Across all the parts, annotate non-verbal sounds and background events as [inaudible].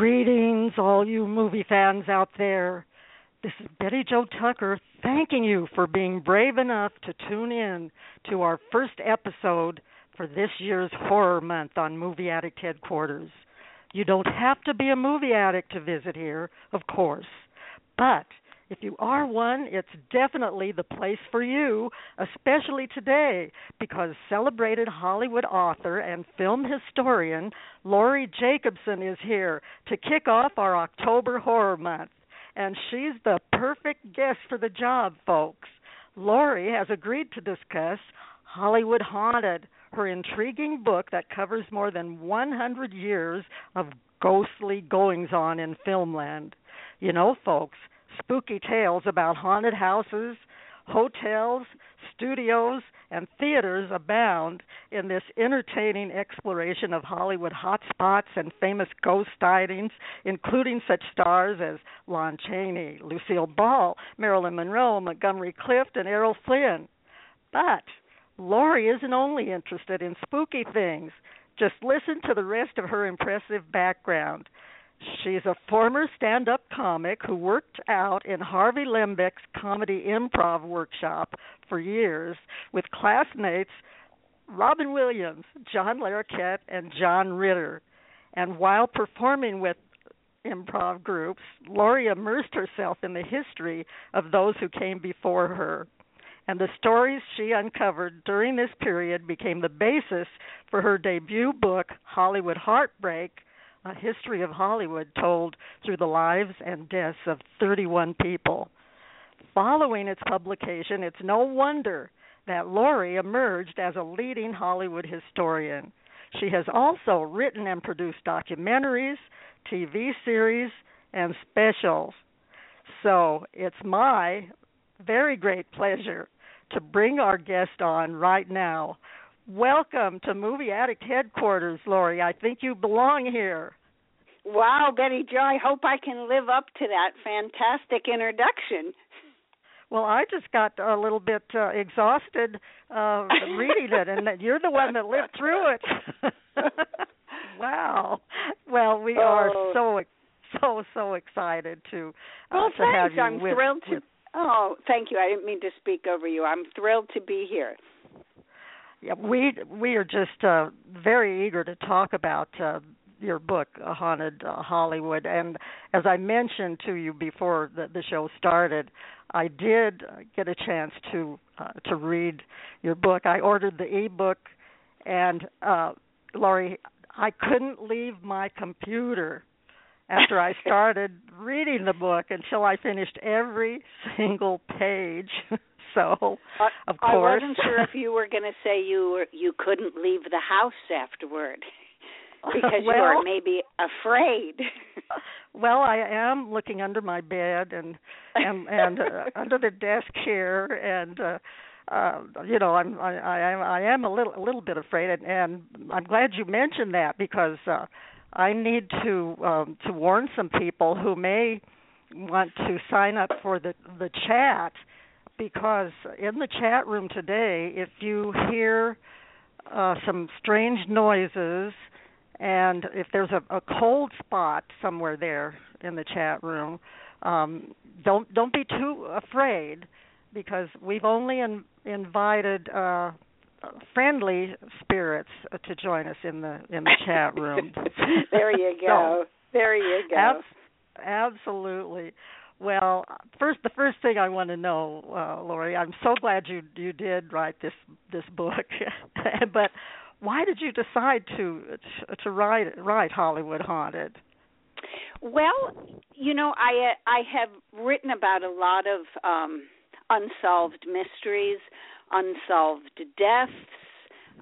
Greetings, all you movie fans out there. This is Betty Jo Tucker thanking you for being brave enough to tune in to our first episode for this year's Horror Month on Movie Addict Headquarters. You don't have to be a movie addict to visit here, of course, but if you are one, it's definitely the place for you, especially today, because celebrated Hollywood author and film historian Laurie Jacobson is here to kick off our October Horror Month. And she's the perfect guest for the job, folks. Laurie has agreed to discuss Hollywood Haunted, her intriguing book that covers more than 100 years of ghostly goings on in filmland. You know, folks, spooky tales about haunted houses, hotels, studios, and theaters abound in this entertaining exploration of Hollywood hotspots and famous ghost sightings, including such stars as Lon Chaney, Lucille Ball, Marilyn Monroe, Montgomery Clift, and Errol Flynn. But Laurie isn't only interested in spooky things. Just listen to the rest of her impressive background. She's a former stand up comic who worked out in Harvey Lembeck's comedy improv workshop for years with classmates Robin Williams, John Larroquette, and John Ritter. And while performing with improv groups, Laurie immersed herself in the history of those who came before her. And the stories she uncovered during this period became the basis for her debut book, Hollywood Heartbreak a history of Hollywood told through the lives and deaths of 31 people. Following its publication, it's no wonder that Laurie emerged as a leading Hollywood historian. She has also written and produced documentaries, TV series, and specials. So it's my very great pleasure to bring our guest on right now. Welcome to Movie Addict Headquarters, Laurie. I think you belong here. Wow, Betty Jo, I hope I can live up to that fantastic introduction. Well, I just got a little bit uh, exhausted uh, reading it, and you're the one that lived through it. [laughs] wow. Well, we oh. are so so so excited to uh, well, to thanks. have you I'm with, thrilled to. with Oh, thank you. I didn't mean to speak over you. I'm thrilled to be here. Yeah, we we are just uh, very eager to talk about uh, your book, uh, Haunted uh, Hollywood. And as I mentioned to you before the, the show started, I did get a chance to uh, to read your book. I ordered the ebook, and uh, Laurie, I couldn't leave my computer after I [laughs] started reading the book until I finished every single page. [laughs] [laughs] so, of I course, wasn't sure if [laughs] you were going to say you were you couldn't leave the house afterward [laughs] because well, you are maybe afraid. well, I am looking under my bed and and and uh, under the desk here, and uh, uh, you know, I'm I, I I am a little a little bit afraid, and, and I'm glad you mentioned that because uh, I need to um, to warn some people who may want to sign up for the the chat because in the chat room today, if you hear uh, some strange noises and if there's a, a cold spot somewhere there in the chat room, um, don't don't be too afraid because we've only in, invited uh, friendly spirits to join us in the in the chat room. [laughs] [laughs] there you go. So, there you go. Ab- absolutely. Well, first, the first thing I want to know, uh, Laurie, I'm so glad you you did write this this book, [laughs] but why did you decide to to write write Hollywood Haunted? Well, you know, I I have written about a lot of um unsolved mysteries, unsolved deaths,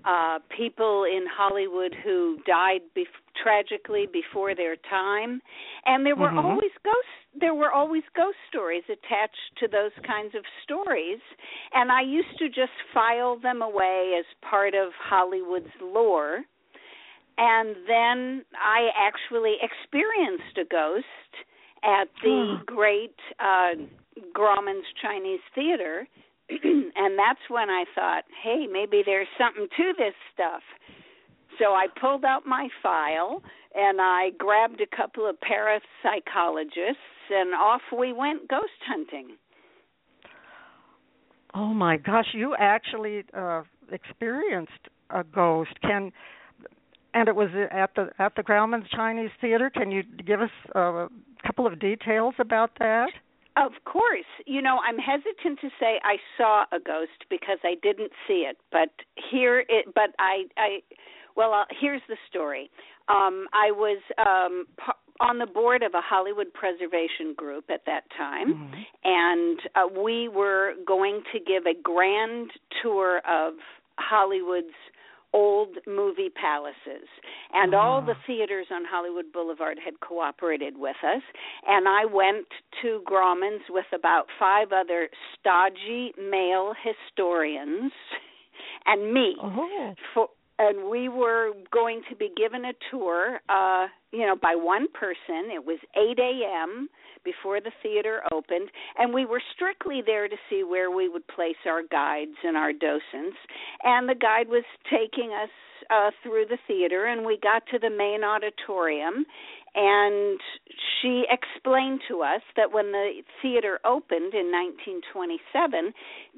uh, people in Hollywood who died bef- tragically before their time, and there were mm-hmm. always ghost. There were always ghost stories attached to those kinds of stories, and I used to just file them away as part of Hollywood's lore. And then I actually experienced a ghost at the great uh, Grauman's Chinese Theater [clears throat] and that's when I thought, hey, maybe there's something to this stuff. So I pulled out my file and I grabbed a couple of parapsychologists and off we went ghost hunting. Oh my gosh, you actually uh experienced a ghost. Can and it was at the at the Grauman's Chinese Theater. Can you give us a couple of details about that? Of course. You know, I'm hesitant to say I saw a ghost because I didn't see it, but here it but I I well, uh, here's the story. Um I was um on the board of a Hollywood preservation group at that time, mm-hmm. and uh, we were going to give a grand tour of Hollywood's old movie palaces. And all ah. the theaters on Hollywood Boulevard had cooperated with us. And I went to Grauman's with about five other stodgy male historians [laughs] and me oh. for and we were going to be given a tour uh you know by one person it was 8 a.m before the theater opened, and we were strictly there to see where we would place our guides and our docents. And the guide was taking us uh, through the theater, and we got to the main auditorium, and she explained to us that when the theater opened in 1927,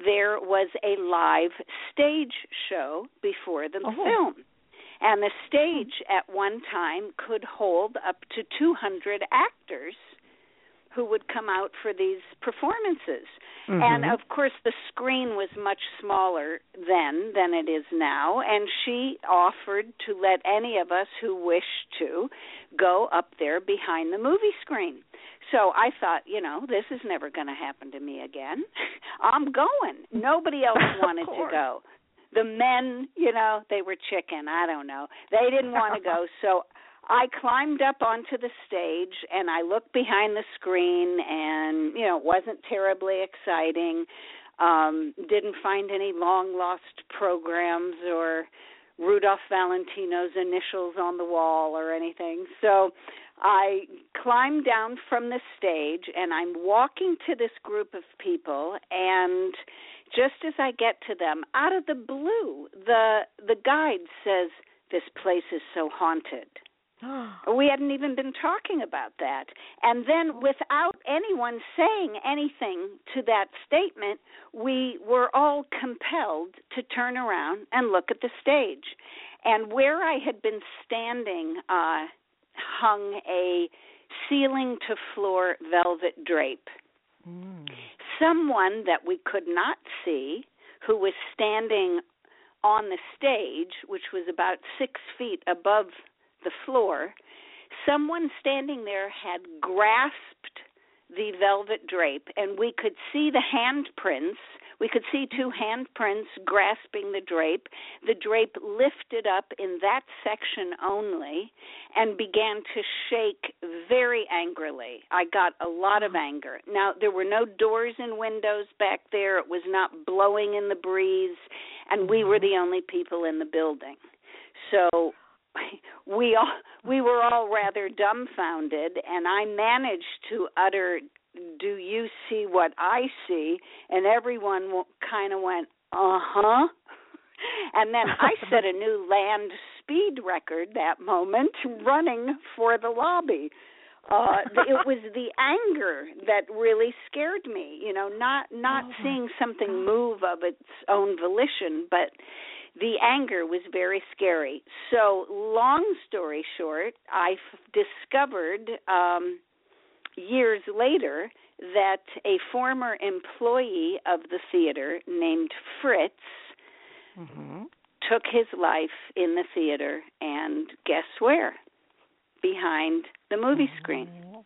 there was a live stage show before the oh. film. And the stage at one time could hold up to 200 actors who would come out for these performances. Mm-hmm. And of course, the screen was much smaller then than it is now, and she offered to let any of us who wished to go up there behind the movie screen. So I thought, you know, this is never going to happen to me again. [laughs] I'm going. Nobody [laughs] else wanted to go. The men, you know, they were chicken. I don't know. They didn't want to go. [laughs] So I climbed up onto the stage and I looked behind the screen and you know it wasn't terribly exciting. Um didn't find any long lost programs or Rudolph Valentino's initials on the wall or anything. So I climbed down from the stage and I'm walking to this group of people and just as I get to them, out of the blue, the the guide says this place is so haunted. [gasps] we hadn't even been talking about that. And then, without anyone saying anything to that statement, we were all compelled to turn around and look at the stage. And where I had been standing uh, hung a ceiling to floor velvet drape. Mm. Someone that we could not see, who was standing on the stage, which was about six feet above the floor, someone standing there had grasped the velvet drape, and we could see the handprints. We could see two handprints grasping the drape. The drape lifted up in that section only and began to shake very angrily. I got a lot of anger. Now, there were no doors and windows back there, it was not blowing in the breeze, and we were mm-hmm. the only people in the building. So [laughs] we all we were all rather dumbfounded and I managed to utter do you see what I see? And everyone kind of went, uh huh. [laughs] And then I set a new land speed record that moment running for the lobby. Uh it was the anger that really scared me, you know, not not oh seeing something move of its own volition, but the anger was very scary. So, long story short, I discovered um years later that a former employee of the theater named Fritz hmm took his life in the theater and guess where? Behind the movie screen. Oh.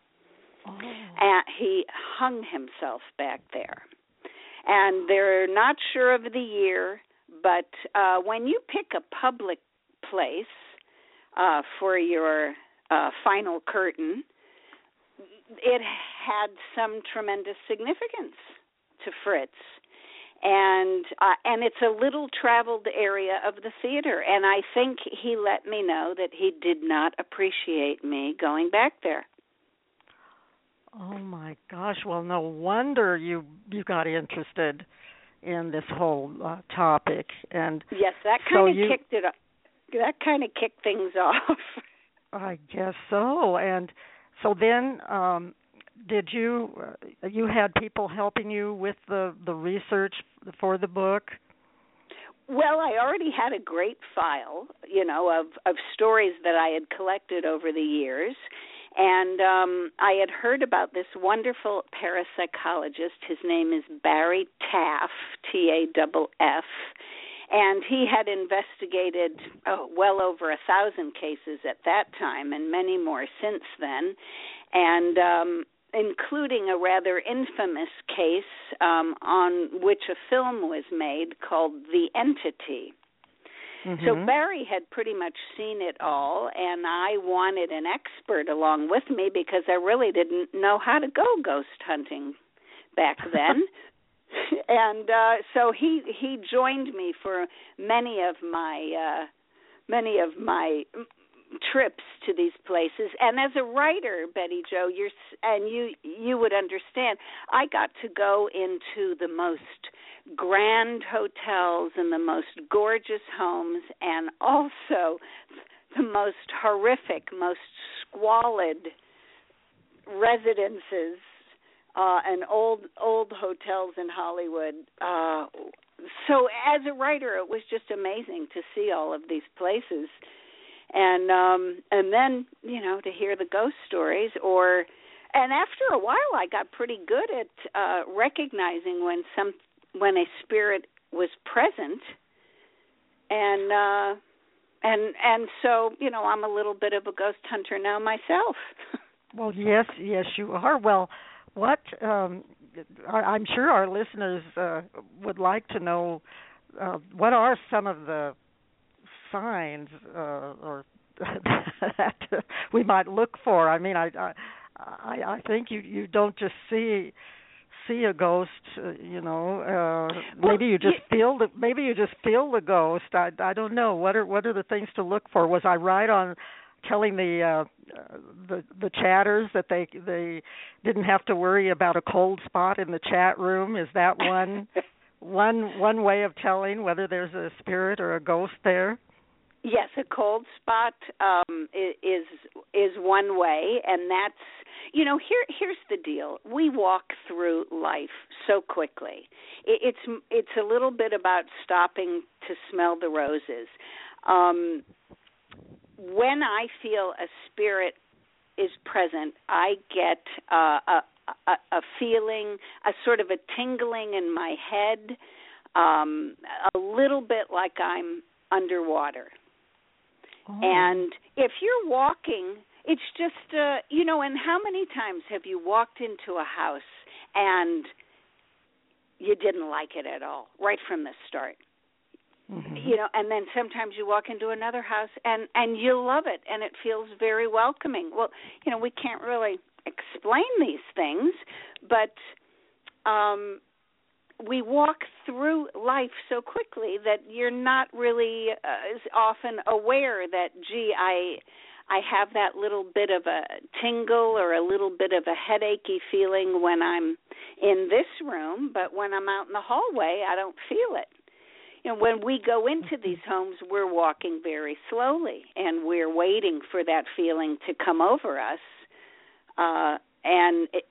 And he hung himself back there. And they're not sure of the year, but uh when you pick a public place uh for your uh final curtain, it had some tremendous significance to Fritz. And uh, and it's a little traveled area of the theater. And i think he let me know that he did not appreciate me going back there. Oh my gosh! Well, no wonder you you got interested in this whole uh, topic, and yes that So kind of you- kicked it up. that kind of kicked things [laughs] off I guess so. And so then, um, did you uh, you had people helping you with the the research for the book? Well, I already had a great file, you know, of of stories that I had collected over the years. And um I had heard about this wonderful parapsychologist. His name is Barry Taff, T A F F. And he had investigated oh, well over a thousand cases at that time and many more since then. And um including a rather infamous case um, on which a film was made called The Entity. So Mhm. Barry had pretty much seen it all, and I wanted an expert along with me because I really didn't know how to go ghost hunting back [laughs] then. and uh so he he joined me for many of my uh many of my trips to these places. And as a writer Betty Jo you're and you you would understand I got to go into the most grand hotels and the most gorgeous homes and also the most horrific most squalid residences uh and old old hotels in Hollywood. Uh so as a writer it was just amazing to see all of these places and um and then you know to hear the ghost stories or and after a while I got pretty good at uh recognizing when some when a spirit was present and uh and and so you know I'm a little bit of a ghost hunter now myself [laughs] Well, yes, yes, you are. Well, what um, I'm sure our listeners uh, would like to know uh, what are some of the signs uh, or [laughs] that we might look for. I mean, I I I think you you don't just see see a ghost, uh, you know. Uh Well, maybe you just y- feel the maybe you just feel the ghost. I I don't know. What are what are the things to look for? Was I right on telling the uh, the the chatters that they they didn't have to worry about a cold spot in the chat room? Is that one [laughs] one one way of telling whether there's a spirit or a ghost there? Yes, a cold spot um, is is one way, and that's you know here here's the deal. We walk through life so quickly. It, it's it's a little bit about stopping to smell the roses. Um, when I feel a spirit is present, I get uh, a, a a feeling, a sort of a tingling in my head, um, a little bit like I'm underwater. Oh. And if you're walking, it's just uh you know, and how many times have you walked into a house and you didn't like it at all right from the start? Mhm. You know, and then sometimes you walk into another house and and you love it and it feels very welcoming. Well, you know, we can't really explain these things, but um we walk through life so quickly that you're not really uh, as often aware that gee I I have that little bit of a tingle or a little bit of a headachy feeling when I'm in this room, but when I'm out in the hallway, I don't feel it. You know, when we go into these homes, we're walking very slowly and we're waiting for that feeling to come over us. Uh, and it,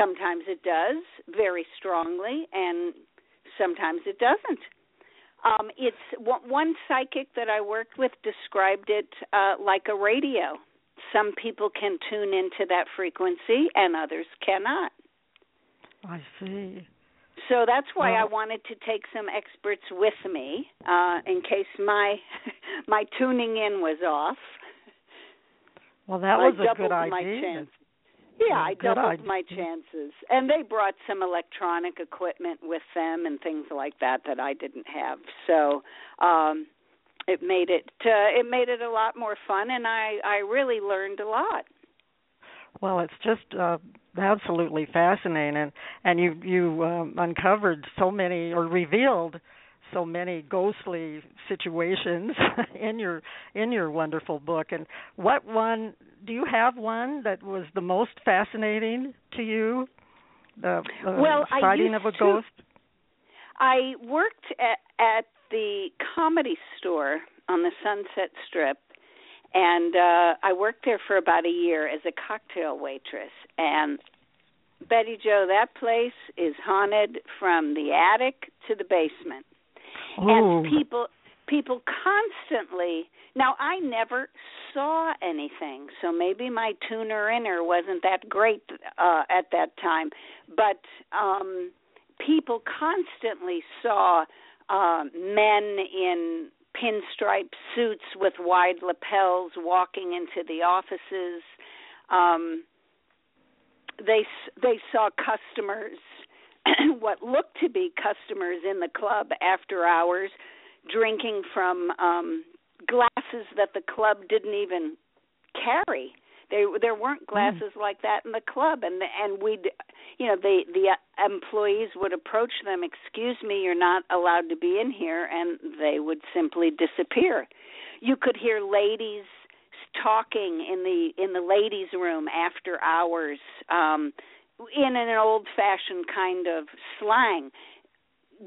sometimes it does very strongly, and sometimes it doesn't. Um, it's one psychic that I worked with described it uh, like a radio. Some people can tune into that frequency, and others cannot. I see. So that's why well, I wanted to take some experts with me uh, in case my [laughs] my tuning in was off. Well, that was I a good idea. Yeah, I doubled my chances. And they brought some electronic equipment with them and things like that that I didn't have. So, um it made it uh, it made it a lot more fun and I I really learned a lot. Well, it's just uh absolutely fascinating and you you um, uncovered so many or revealed so many ghostly situations [laughs] in your in your wonderful book. And what one do you have one that was the most fascinating to you? The uh, well, sighting of a ghost? To, i worked at, at the comedy store on the sunset strip and uh i worked there for about a year as a cocktail waitress. And betty jo that place is haunted from the attic to the basement Ooh. and people people constantly now i never saw anything so maybe my tuner inner wasn't that great uh at that time but um people constantly saw uh, men in pinstripe suits with wide lapels walking into the offices um they they saw customers [clears throat] what looked to be customers in the club after hours drinking from um glasses that the club didn't even carry there there weren't Hmm. glasses mm. like that in the club and and we'd you know the the employees would approach them excuse me you're not allowed to be in here and they would simply disappear you could hear ladies talking in the in the ladies room after hours um in an old fashioned kind of slang.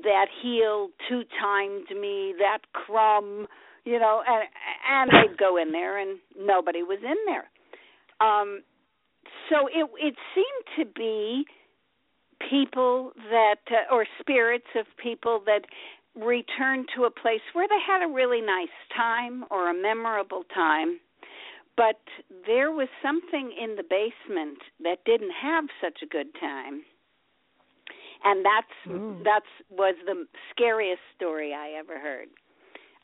That heel two timed me that crumb you know and and they'd go in there and nobody was in there. Um so it it seemed to be people that uh, or spirits of people that returned to a place where they had a really nice time or a memorable time but there was something in the basement that didn't have such a good time and that's Ooh. that's was the scariest story i ever heard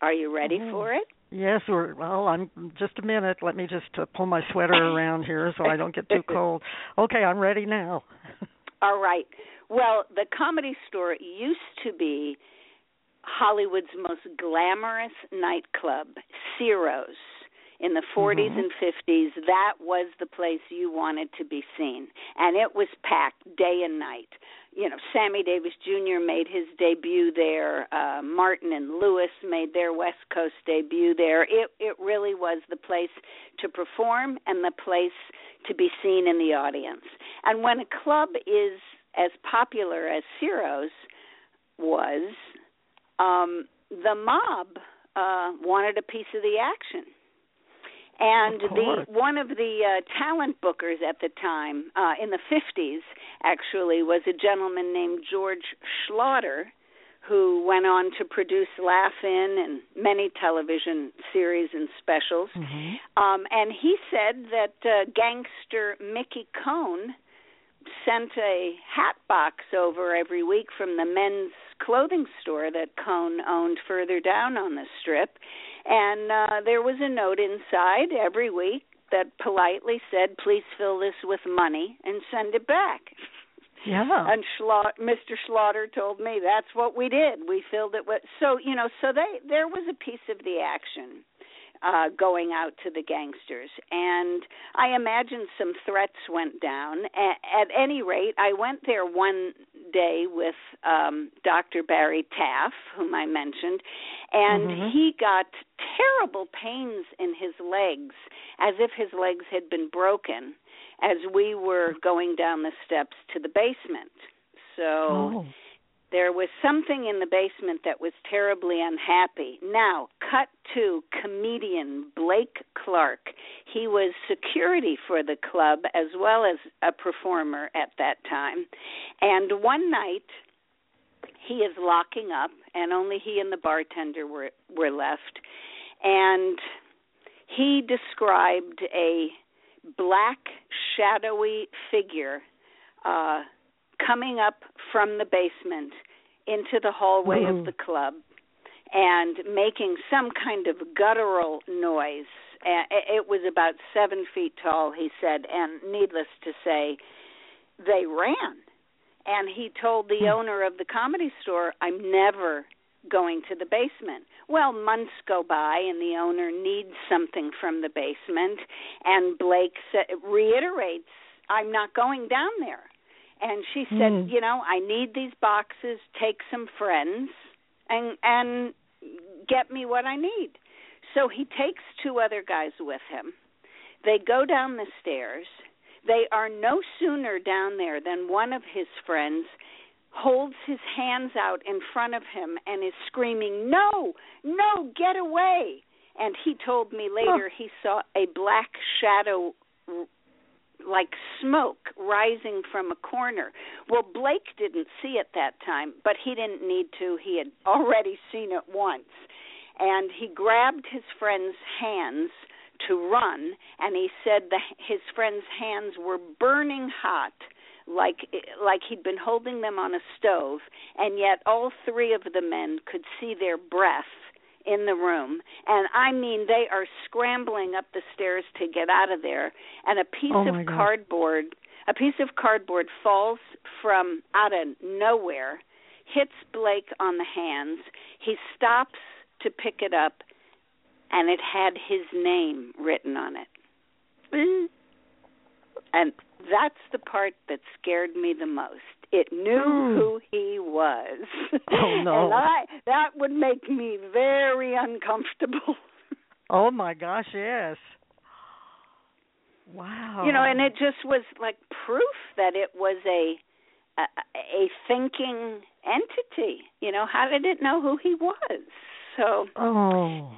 are you ready Ooh. for it Yes, or well, I'm just a minute. Let me just uh, pull my sweater [laughs] around here so I don't get too [laughs] cold. Okay, I'm ready now. [laughs] All right. Well, the comedy store used to be Hollywood's most glamorous nightclub, Ciro's. In the 40s Mhm. and 50s, that was the place you wanted to be seen. And it was packed day and night. You know, Sammy Davis Jr. made his debut there. Uh, Martin and Lewis made their West Coast debut there. It it really was the place to perform and the place to be seen in the audience. And when a club is as popular as Ciro's was, um, the mob uh, wanted a piece of the action. And the one of the uh, talent bookers at the time, uh, in the 50s, actually, was a gentleman named George Schlatter, who went on to produce Laugh In and many television series and specials. Mhm. Um, and he said that uh, gangster Mickey Cohen sent a hat box over every week from the men's clothing store that Cohen owned further down on the strip. And uh, there was a note inside every week that politely said, please fill this with money and send it back. Yeah. And Schla- Mr. Schlatter told me that's what we did. We filled it with so you know so they there was a piece of the action. Uh going out to the gangsters and i imagine some threats went down at, at any rate i went there one day with um dr barry taff whom i mentioned and Mhm. he got terrible pains in his legs as if his legs had been broken as we were going down the steps to the basement so Oh. there was something in the basement that was terribly unhappy. Now, cut to comedian Blake Clark. He was security for the club as well as a performer at that time. And one night he is locking up and only he and the bartender were were left. And he described a black shadowy figure uh coming up from the basement into the hallway Mhm. of the club and making some kind of guttural noise. It was about seven feet tall, he said, and needless to say, they ran. And he told the Hmm. owner of the comedy store, I'm never going to the basement. Well, months go by, and the owner needs something from the basement, and Blake reiterates, I'm not going down there. And she said, Hmm. you know, I need these boxes, take some friends, and and get me what I need. So he takes two other guys with him. They go down the stairs. They are no sooner down there than one of his friends holds his hands out in front of him and is screaming, "No! No, get away!" And he told me later he saw a black shadow like smoke rising from a corner. Well, Blake didn't see it that time, but he didn't need to. He had already seen it once. And he grabbed his friend's hands to run, and he said that his friend's hands were burning hot, like like he'd been holding them on a stove, and yet all three of the men could see their breath in the room and i mean they are scrambling up the stairs to get out of there and a piece Oh, of God. cardboard a piece of cardboard falls from out of nowhere hits blake on the hands. He stops to pick it up and it had his name written on it. Mm. And that's the part that scared me the most it knew Hmm. who he was [laughs] Oh, [laughs] no. and i that would make me very uncomfortable [laughs] Oh my gosh, yes. Wow. you know and it just was like proof that it was a a, a thinking entity you know how did it know who he was so Oh.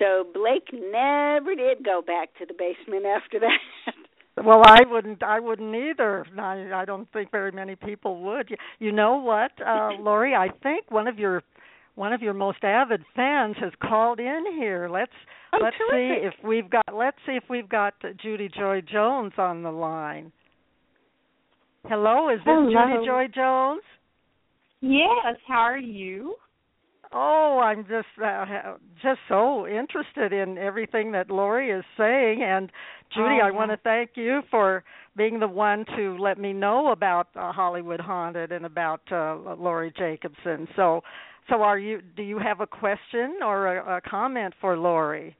so blake never did go back to the basement after that Well, I wouldn't. I wouldn't either. I, I don't think very many people would. You, you know what, uh, [laughs] Laurie? I think one of your one of your most avid fans has called in here. Let's Oh, let's terrific. see if we've got. Let's see if we've got uh, Judy Joy Jones on the line. Hello, is this Hello. Judy Joy Jones? Yes, how are you? Oh, I'm just uh, just so interested in everything that Laurie is saying, and Judy, Oh, I want to thank you for being the one to let me know about uh, Hollywood Haunted and about uh, Laurie Jacobson. So, so are you? Do you have a question or a, a comment for Laurie?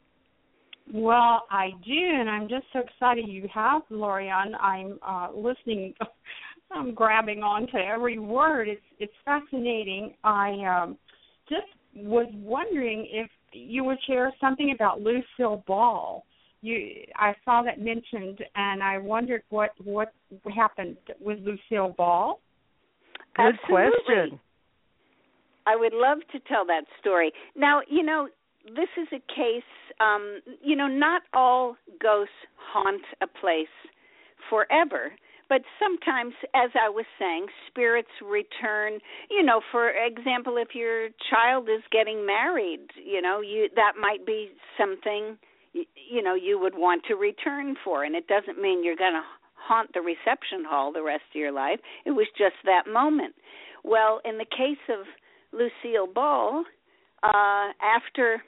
Well, I do, and I'm just so excited you have Laurie on. I'm uh, listening. [laughs] I'm grabbing onto every word. It's it's fascinating. I um, just was wondering if you would share something about Lucille Ball. You, I saw that mentioned, and I wondered what what happened with Lucille Ball. Good Absolutely. question. I would love to tell that story. Now, you know, this is a case, um, you know, not all ghosts haunt a place forever, but sometimes, as I was saying, spirits return. You know, for example, if your child is getting married, you know, you that might be something you know you would want to return for, and it doesn't mean you're going to haunt the reception hall the rest of your life. It was just that moment. Well, in the case of Lucille Ball, uh, after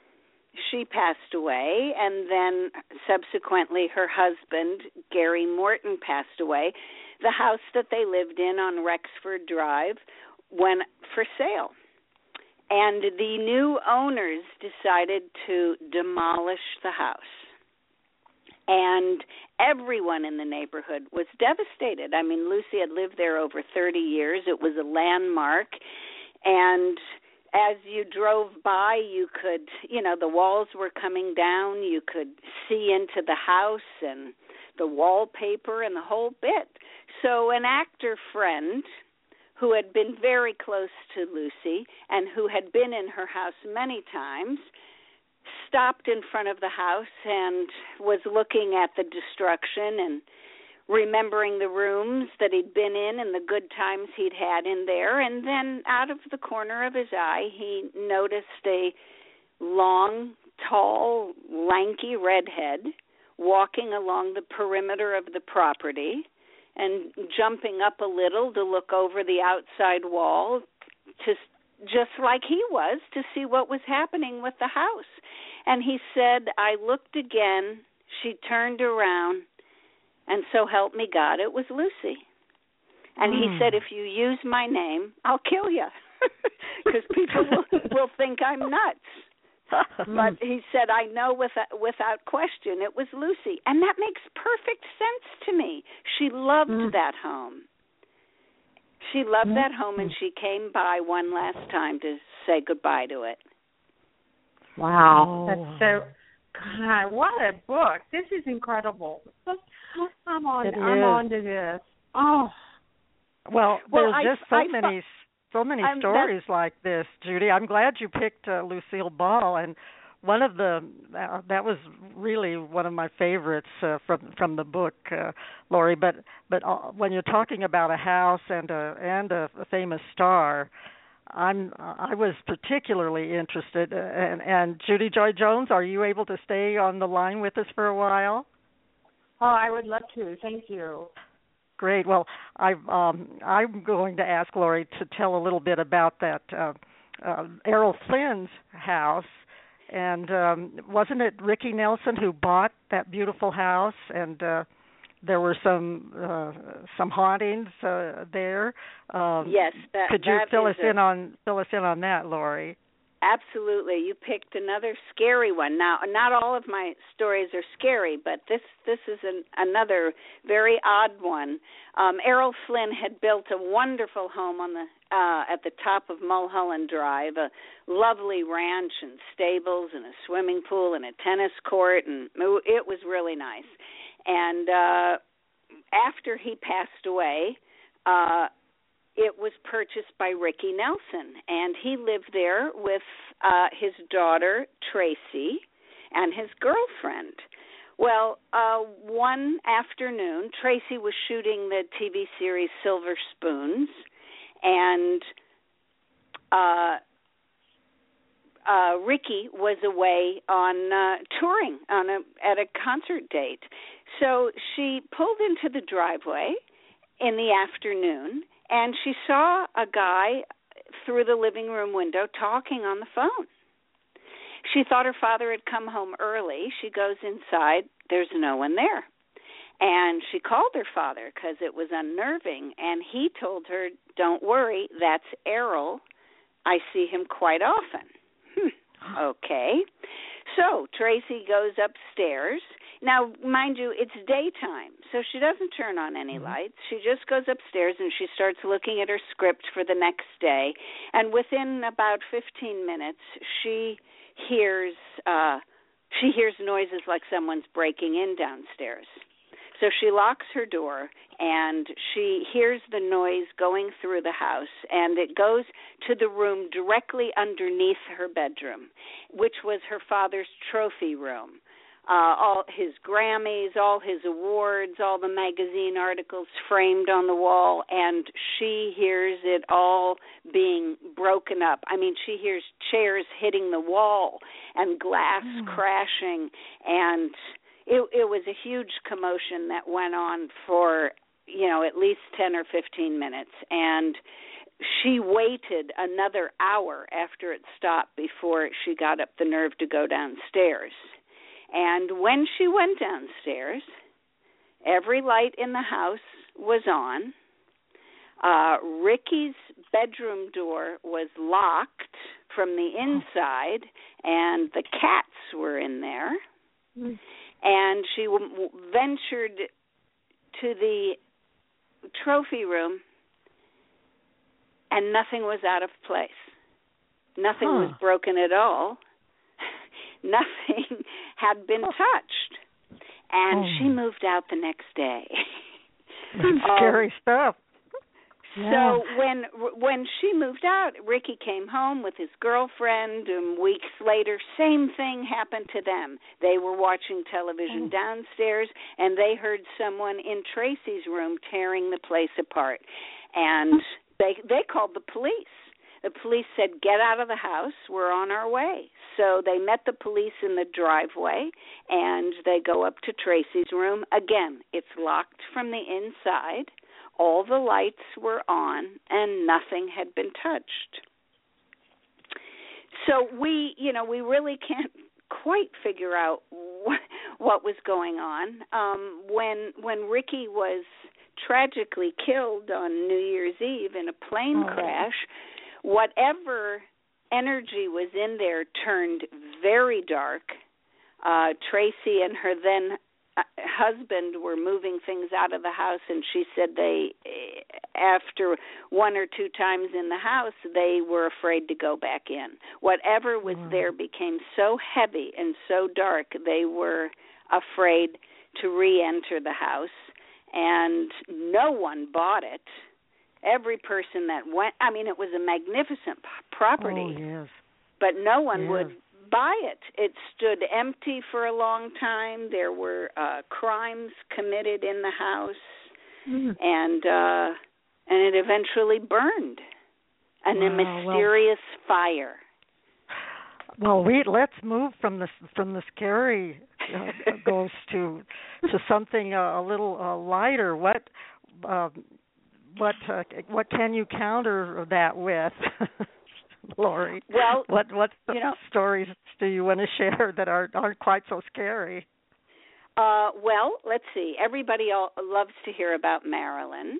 she passed away, and then subsequently her husband, Gary Morton, passed away, the house that they lived in on Rexford Drive went for sale. And the new owners decided to demolish the house. And everyone in the neighborhood was devastated. I mean, Lucy had lived there over 30 years. It was a landmark. And as you drove by, you could, you know, the walls were coming down. You could see into the house and the wallpaper and the whole bit. So, an actor friend who had been very close to Lucy and who had been in her house many times stopped in front of the house and was looking at the destruction and remembering the rooms that he'd been in and the good times he'd had in there. And then out of the corner of his eye he noticed a long tall lanky redhead walking along the perimeter of the property and jumping up a little to look over the outside wall to just like he was to see what was happening with the house. And he said i looked again. She turned around and so help me god it was lucy. And mm. he said if you use my name i'll kill you [laughs] because people [laughs] will, will think i'm nuts [laughs] but he said, "I know without without question it was Lucy," and that makes perfect sense to me. She loved mm. that home. She loved mm. that home, and she came by one last time to say goodbye to it. Wow, that's so. God, what a book! This is incredible. I'm on. It I'm on to this. Oh. Well, there's well, just so I, many so many I'm, stories like this, Judy. I'm glad you picked uh, Lucille Ball, and one of the uh, that was really one of my favorites uh, from from the book, uh, Laurie. But but uh, when you're talking about a house and a and a, a famous star, I'm I was particularly interested. Uh, and and Judy Joy Jones, are you able to stay on the line with us for a while? Oh, I would love to. Thank you. Great. Well, I um, I'm going to ask Laurie to tell a little bit about that uh, uh, Errol Flynn's house, and um, wasn't it Ricky Nelson who bought that beautiful house? And uh, there were some uh, some hauntings uh, there. Um, yes. That, could you that fill us a, in on fill us in on that, Laurie? Absolutely. You picked another scary one. Now, not all of my stories are scary, but this this is an, another very odd one. Um, Errol Flynn had built a wonderful home on the uh, at the top of Mulholland Drive, a lovely ranch and stables and a swimming pool and a tennis court, and it was really nice. And uh, after he passed away, uh, it was purchased by Ricky Nelson, and he lived there with uh, his daughter Tracy and his girlfriend. Well, uh, one afternoon, Tracy was shooting the TV series Silver Spoons, and uh, uh, Ricky was away on uh, touring on a at a concert date. So she pulled into the driveway in the afternoon and she saw a guy through the living room window talking on the phone. She thought her father had come home early. She goes inside, there's no one there. And she called her father because it was unnerving, and he told her, Don't worry, that's Errol. I see him quite often. Hmm. [laughs] Okay. So Tracy goes upstairs now, mind you, it's daytime, so she doesn't turn on any mm-hmm. lights. She just goes upstairs and she starts looking at her script for the next day. And within about 15 minutes, she hears uh she hears noises like someone's breaking in downstairs. So she locks her door and she hears the noise going through the house and it goes to the room directly underneath her bedroom, which was her father's trophy room uh, all his Grammys, all his awards, all the magazine articles framed on the wall, and she hears it all being broken up. I mean, she hears chairs hitting the wall and glass mm. crashing, and it, it was a huge commotion that went on for you know at least ten or fifteen minutes, and she waited another hour after it stopped before she got up the nerve to go downstairs and when she went downstairs, every light in the house was on. Uh, Ricky's bedroom door was locked from the inside, and the cats were in there. Mm. And she w- ventured to the trophy room, and nothing was out of place. Nothing Huh. was broken at all. Nothing [laughs] had been touched. And Oh. she moved out the next day. [laughs] That's Um, scary stuff. So when when she moved out, Ricky came home with his girlfriend, and weeks later, same thing happened to them. They were watching television downstairs, and they heard someone in Tracy's room tearing the place apart, and they they called the police. The police said, "Get out of the house. We're on our way." So they met the police in the driveway, and they go up to Tracy's room. Again, it's locked from the inside all the lights were on and nothing had been touched so we you know we really can't quite figure out what, [laughs] what was going on um when when Ricky was tragically killed on New Year's Eve in a plane Oh. crash whatever energy was in there turned very dark. Uh Tracy and her then uh, husband were moving things out of the house and she said they eh, after one or two times in the house they were afraid to go back in. Whatever was Wow. there became so heavy and so dark they were afraid to re-enter the house and no one bought it every person that went i mean it was a magnificent p- property Oh yes. but no one Yes. would buy it. It stood empty for a long time. There were uh crimes committed in the house Mm. and uh and it eventually burned in a Wow, well- mysterious fire. Well, we let's move from the from the scary uh, ghost to to something uh, a little uh, lighter. What um, what uh, what can you counter that with, [laughs] Laurie? Well, What what you know- stories do you want to share that are aren't quite so scary? uh well, let's see. Everybody all loves to hear about Marilyn.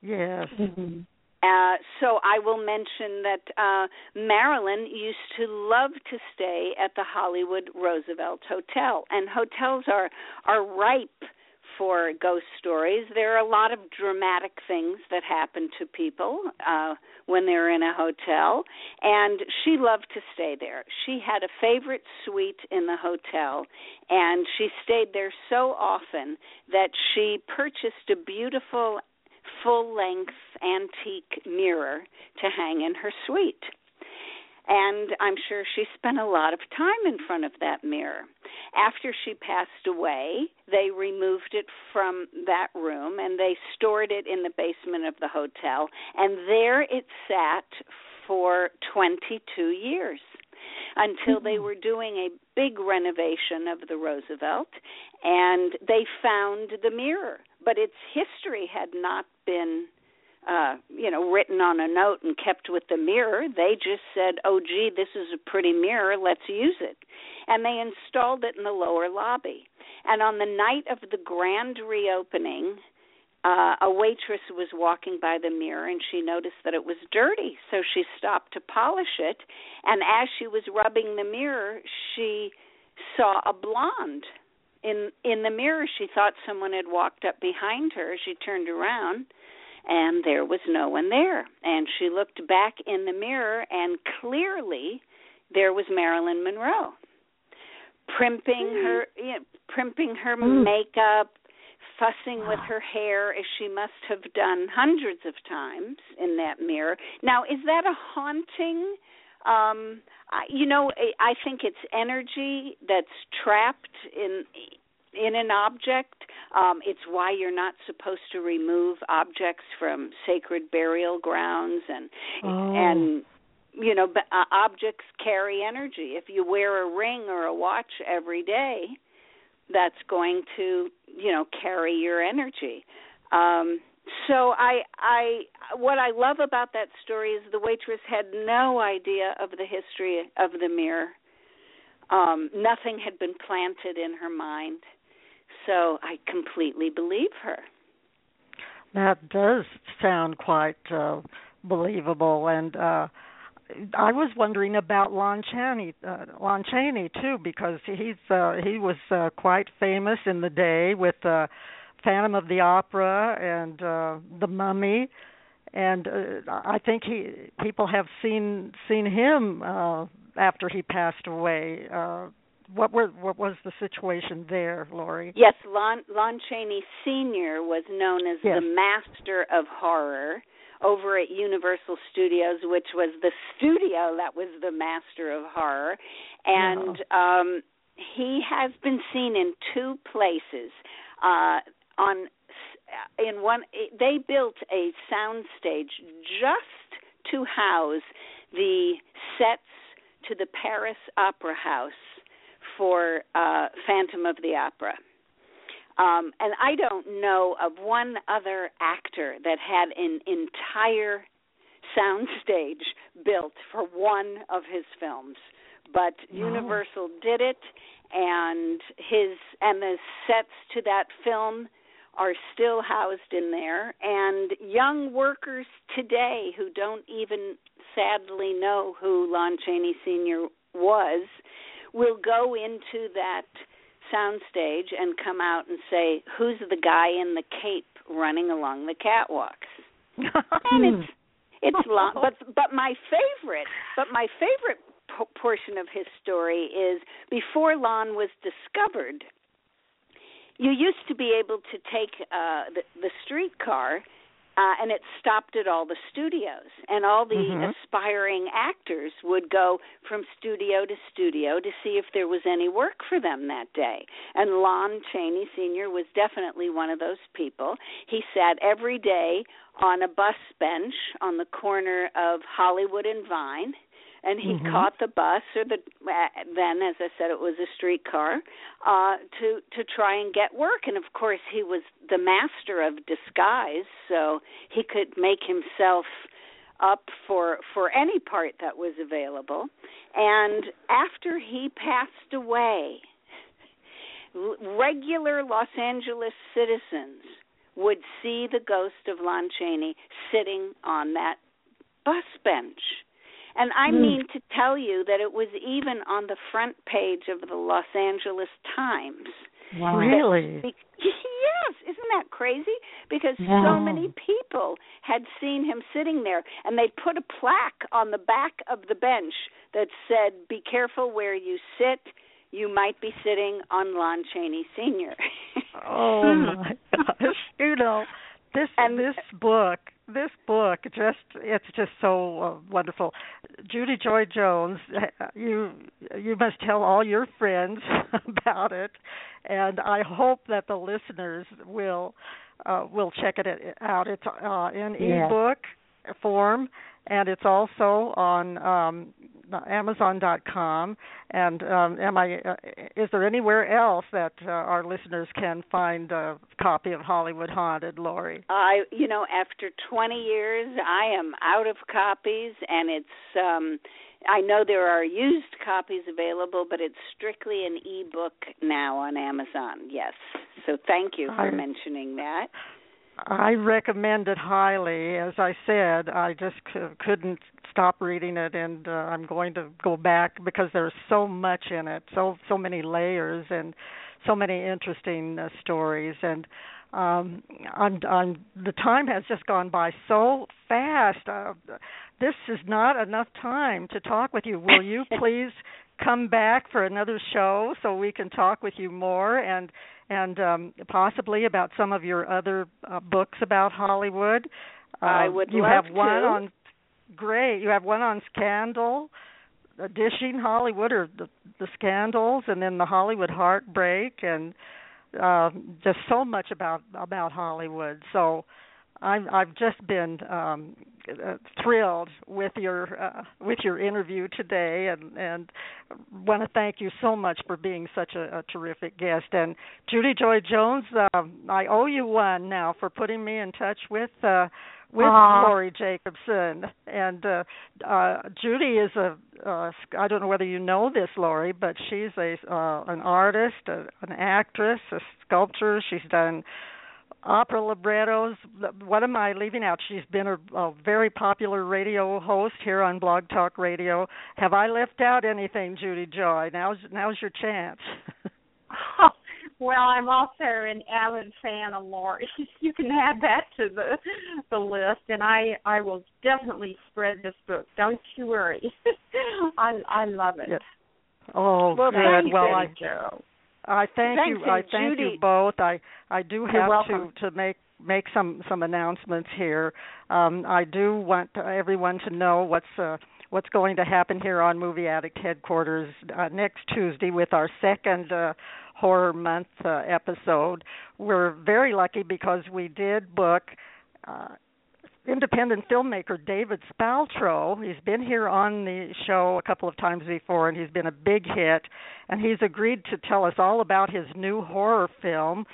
Yes. Mhm. Uh, so I will mention that uh, Marilyn used to love to stay at the Hollywood Roosevelt Hotel, and hotels are are ripe for ghost stories. There are a lot of dramatic things that happen to people uh, when they're in a hotel, and she loved to stay there. She had a favorite suite in the hotel, and she stayed there so often that she purchased a beautiful full length antique mirror to hang in her suite. And I'm sure she spent a lot of time in front of that mirror. After she passed away, they removed it from that room and they stored it in the basement of the hotel. And there it sat for 22 years until they mm-hmm. were doing a big renovation of the Roosevelt and they found the mirror. But its history had not been uh, you know, written on a note and kept with the mirror. They just said, "Oh, gee, this is a pretty mirror. Let's use it," and they installed it in the lower lobby. And on the night of the grand reopening, uh, a waitress was walking by the mirror and she noticed that it was dirty, so she stopped to polish it. And as she was rubbing the mirror, she saw a blonde in in the mirror. She thought someone had walked up behind her. She turned around and there was no one there. And she looked back in the mirror, and clearly there was Marilyn Monroe, primping her, you know, primping her Mm. makeup, fussing with her hair as she must have done hundreds of times in that mirror. Now, is that a haunting? Um, I, you know, I think it's energy that's trapped in in an object. Um, it's why you're not supposed to remove objects from sacred burial grounds, and Oh. and you know, but, uh, objects carry energy. If you wear a ring or a watch every day, that's going to you know carry your energy. Um, so I I what I love about that story is the waitress had no idea of the history of the mirror. Um, nothing had been planted in her mind. So I completely believe her. That does sound quite uh, believable, and uh, I was wondering about Lon Chaney, uh, Lon Chaney too, because he's uh, he was uh, quite famous in the day with uh, Phantom of the Opera and uh, The Mummy, and uh, I think he people have seen seen him uh, after he passed away. Uh, what were what was the situation there, Laurie? Yes, Lon Lon Chaney Sr. was known as yes. the master of horror over at Universal Studios, which was the studio that was the master of horror, and um, he has been seen in two places. Uh, on in one, they built a sound stage just to house the sets to the Paris Opera House for uh, Phantom of the Opera. Um, and I don't know of one other actor that had an entire soundstage built for one of his films. But wow. Universal did it, and his and the sets to that film are still housed in there. And young workers today who don't even sadly know who Lon Chaney Sr. was will go into that soundstage and come out and say, "Who's the guy in the cape running along the catwalks?" [laughs] and it's it's long, but but my favorite, but my favorite p- portion of his story is before Lon was discovered. You used to be able to take uh the, the streetcar uh, and it stopped at all the studios, and all the mm-hmm. aspiring actors would go from studio to studio to see if there was any work for them that day. And Lon Chaney Sr. was definitely one of those people. He sat every day on a bus bench on the corner of Hollywood and Vine and he mm-hmm. caught the bus or the then as i said it was a streetcar uh to to try and get work. And of course he was the master of disguise so he could make himself up for for any part that was available. And after he passed away regular los angeles citizens would see the ghost of lon chaney sitting on that bus bench and I mm. mean to tell you that it was even on the front page of the Los Angeles Times. Wow. Really? [laughs] yes, isn't that crazy? Because wow. so many people had seen him sitting there, and they put a plaque on the back of the bench that said, "Be careful where you sit. You might be sitting on Lon Chaney Sr." [laughs] oh my gosh! You know, this and this book this book just it's just so uh, wonderful judy joy jones [laughs] you you must tell all your friends [laughs] about it and i hope that the listeners will uh, will check it out it's uh, in yeah. ebook form and it's also on um, Amazon.com. And um, am I? Uh, is there anywhere else that uh, our listeners can find a copy of Hollywood Haunted, Laurie? I, you know, after 20 years, I am out of copies, and it's. um I know there are used copies available, but it's strictly an ebook now on Amazon. Yes. So thank you for I, mentioning that. I recommend it highly. As I said, I just c- couldn't stop reading it, and uh, I'm going to go back because there's so much in it, so so many layers, and so many interesting uh, stories. And um, I'm, I'm, the time has just gone by so fast. Uh, this is not enough time to talk with you. Will you [laughs] please come back for another show so we can talk with you more and and um, possibly about some of your other uh, books about Hollywood. Uh, I would you love have one to. on great. You have one on Scandal, uh, dishing Hollywood or the, the scandals, and then the Hollywood heartbreak, and uh, just so much about about Hollywood. So I've I've just been um, uh, thrilled with your uh, with your interview today, and and want to thank you so much for being such a, a terrific guest. And Judy Joy Jones, uh, I owe you one now for putting me in touch with. Uh, with Aww. Laurie Jacobson and uh uh Judy is a uh I don't know whether you know this Laurie but she's a uh an artist, a, an actress, a sculptor. She's done opera librettos. What am I leaving out? She's been a, a very popular radio host here on Blog Talk Radio. Have I left out anything, Judy Joy? Now's now's your chance. [laughs] well, I'm also an avid fan of Laurie. [laughs] you can add that to the the list, and I I will definitely spread this book. Don't you worry. [laughs] I I love it. Yes. Oh, well, good. Well, I Joe. I thank Thanks, you. I thank Judy- you both. I I do have to to make make some some announcements here. Um, I do want everyone to know what's uh, what's going to happen here on Movie Addict headquarters uh, next Tuesday with our second uh, horror month uh, episode. We're very lucky because we did book. Uh, independent filmmaker David Spaltro. He's been here on the show a couple of times before, and he's been a big hit. And he's agreed to tell us all about his new horror film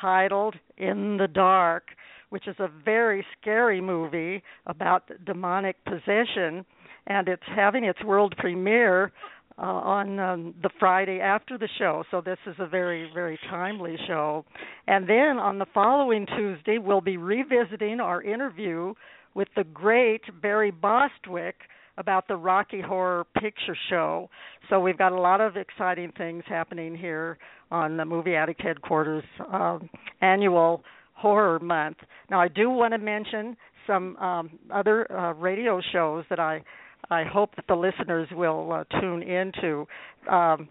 titled In the Dark, which is a very scary movie about demonic possession. And it's having its world premiere uh, on um, the Friday after the show. So this is a very, very timely show. And then on the following Tuesday, we'll be revisiting our interview with the great Barry Bostwick about the Rocky Horror Picture Show. So we've got a lot of exciting things happening here on the Movie Addict headquarters um, annual horror month. Now I do want to mention some um, other uh, radio shows that I I hope that the listeners will uh, tune into. Um,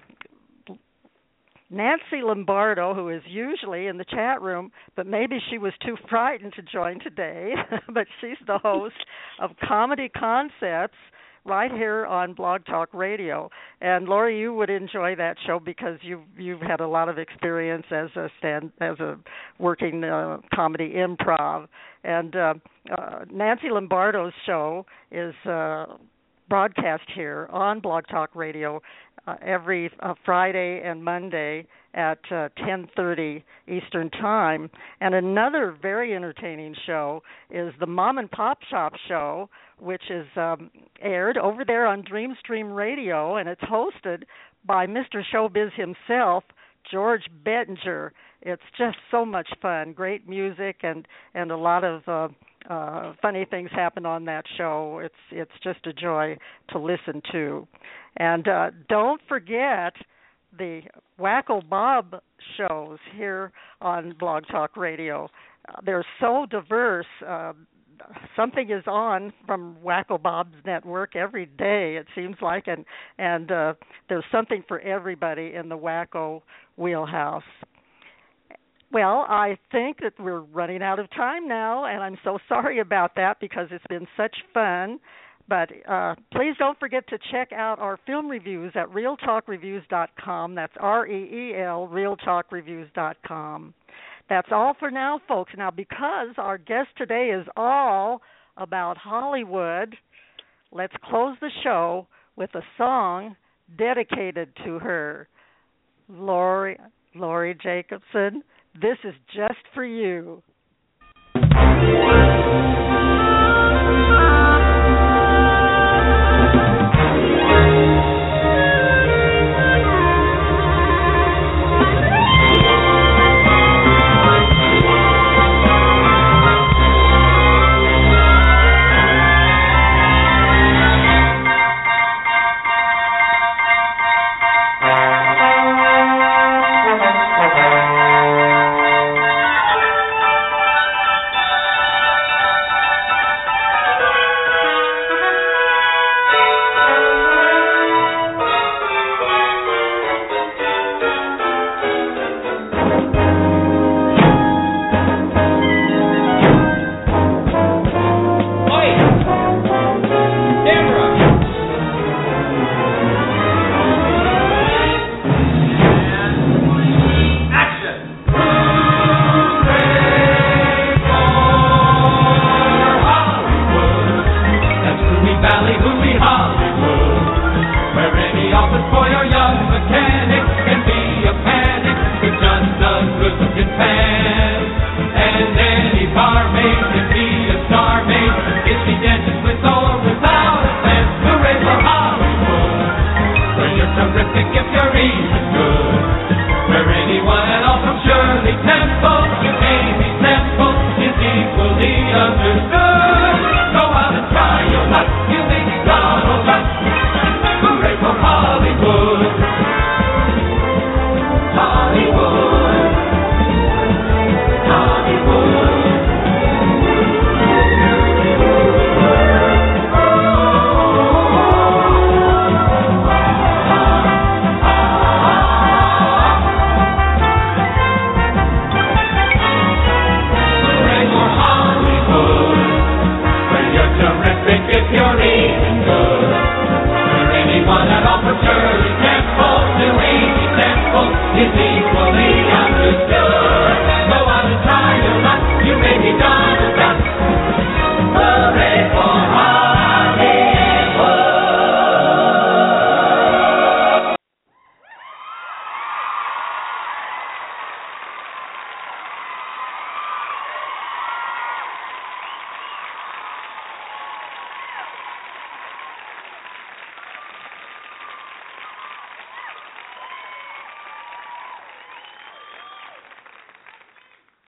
Nancy Lombardo, who is usually in the chat room, but maybe she was too frightened to join today, [laughs] but she's the host of Comedy Concepts right here on Blog Talk Radio. And Laurie, you would enjoy that show because you've you've had a lot of experience as a stand as a working uh, comedy improv. And uh, uh, Nancy Lombardo's show is uh, broadcast here on Blog Talk Radio uh, every uh, Friday and Monday at uh, 10:30 Eastern Time. And another very entertaining show is the Mom and Pop Shop show, which is um, aired over there on Dreamstream Radio, and it's hosted by Mr. Showbiz himself, George Bettinger. It's just so much fun, great music, and and a lot of uh, uh, funny things happen on that show. It's it's just a joy to listen to, and uh, don't forget the Wacko Bob shows here on Blog Talk Radio. Uh, they're so diverse. Uh, something is on from Wacko Bob's network every day. It seems like, and and uh, there's something for everybody in the Wacko wheelhouse. Well, I think that we're running out of time now, and I'm so sorry about that because it's been such fun. But uh, please don't forget to check out our film reviews at reeltalkreviews.com. That's R E E L, reeltalkreviews.com. That's all for now, folks. Now, because our guest today is all about Hollywood, let's close the show with a song dedicated to her. Laurie, Laurie Jacobson, this is just for you.